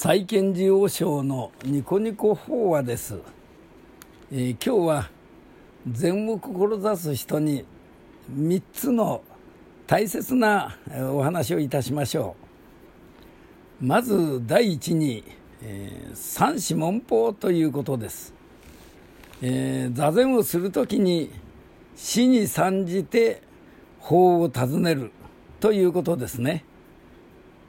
再建寺王将のニコニコ法話です、えー、今日は禅を志す人に3つの大切なお話をいたしましょう。まず第一に、えー、三子文法ということです、えー、座禅をするときに死に参じて法を尋ねるということですね。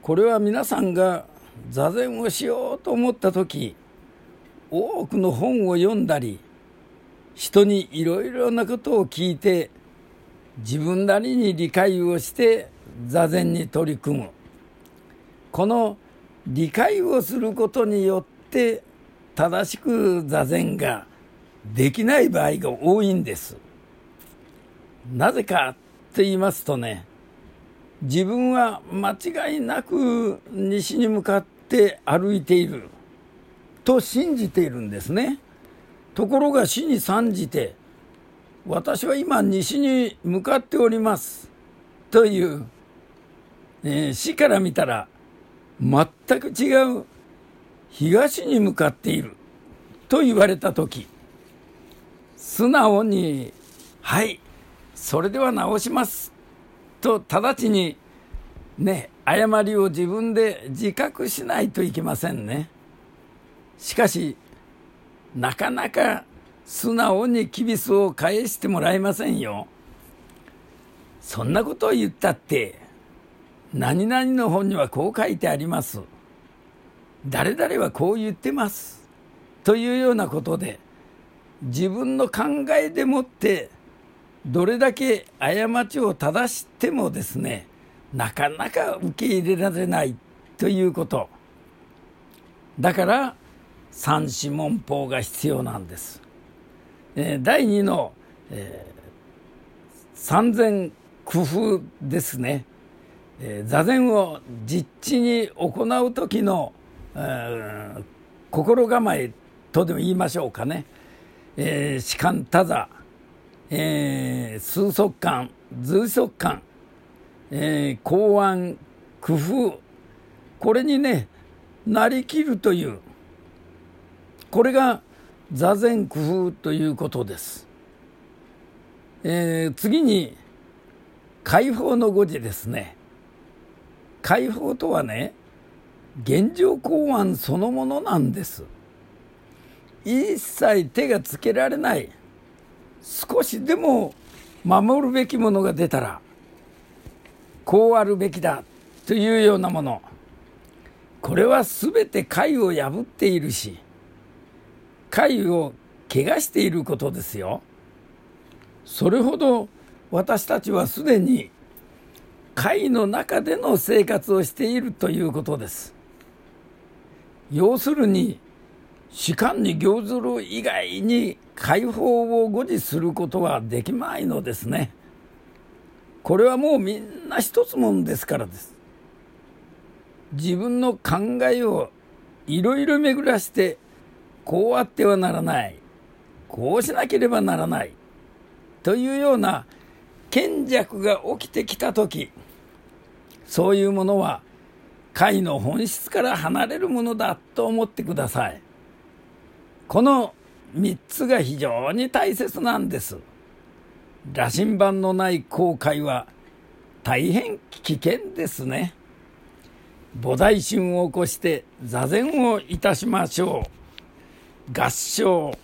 これは皆さんが座禅をしようと思った時多くの本を読んだり人にいろいろなことを聞いて自分なりに理解をして座禅に取り組む。この理解をすることによって正しく座禅ができない場合が多いんです。なぜかって言いますとね自分は間違いなく西に向かって歩いていると信じているんですね。ところが死に参じて私は今西に向かっておりますという、えー、死から見たら全く違う東に向かっていると言われた時素直に「はいそれでは直します」と直ちにね誤りを自分で自覚しないといけませんね。しかしなかなか素直にキビスを返してもらえませんよ。そんなことを言ったって何々の本にはこう書いてあります。誰々はこう言ってます。というようなことで自分の考えでもってどれだけ過ちを正してもですねなかなか受け入れられないということ。だから三子文法が必要なんです、えー、第2の、えー、三千工夫ですね、えー、座禅を実地に行う時の、えー、心構えとでも言いましょうかね、えー、士官多座。えー、数速感、随速感、えー、公安、工夫、これにね、なりきるという、これが座禅工夫ということです。えー、次に、解放の誤字ですね。解放とはね、現状公安そのものなんです。一切手がつけられない。少しでも守るべきものが出たらこうあるべきだというようなもの。これは全て貝を破っているし貝を怪我していることですよ。それほど私たちはすでに貝の中での生活をしているということです。要するに士官に行ずる以外に解放を誤示することはできまいのですね。これはもうみんな一つもんですからです。自分の考えをいろいろ巡らしてこうあってはならないこうしなければならないというような賢弱が起きてきた時そういうものは解の本質から離れるものだと思ってください。この3つが非常に大切なんです。羅針盤のない後悔は大変危険ですね。菩提心を起こして座禅をいたしましょう。合唱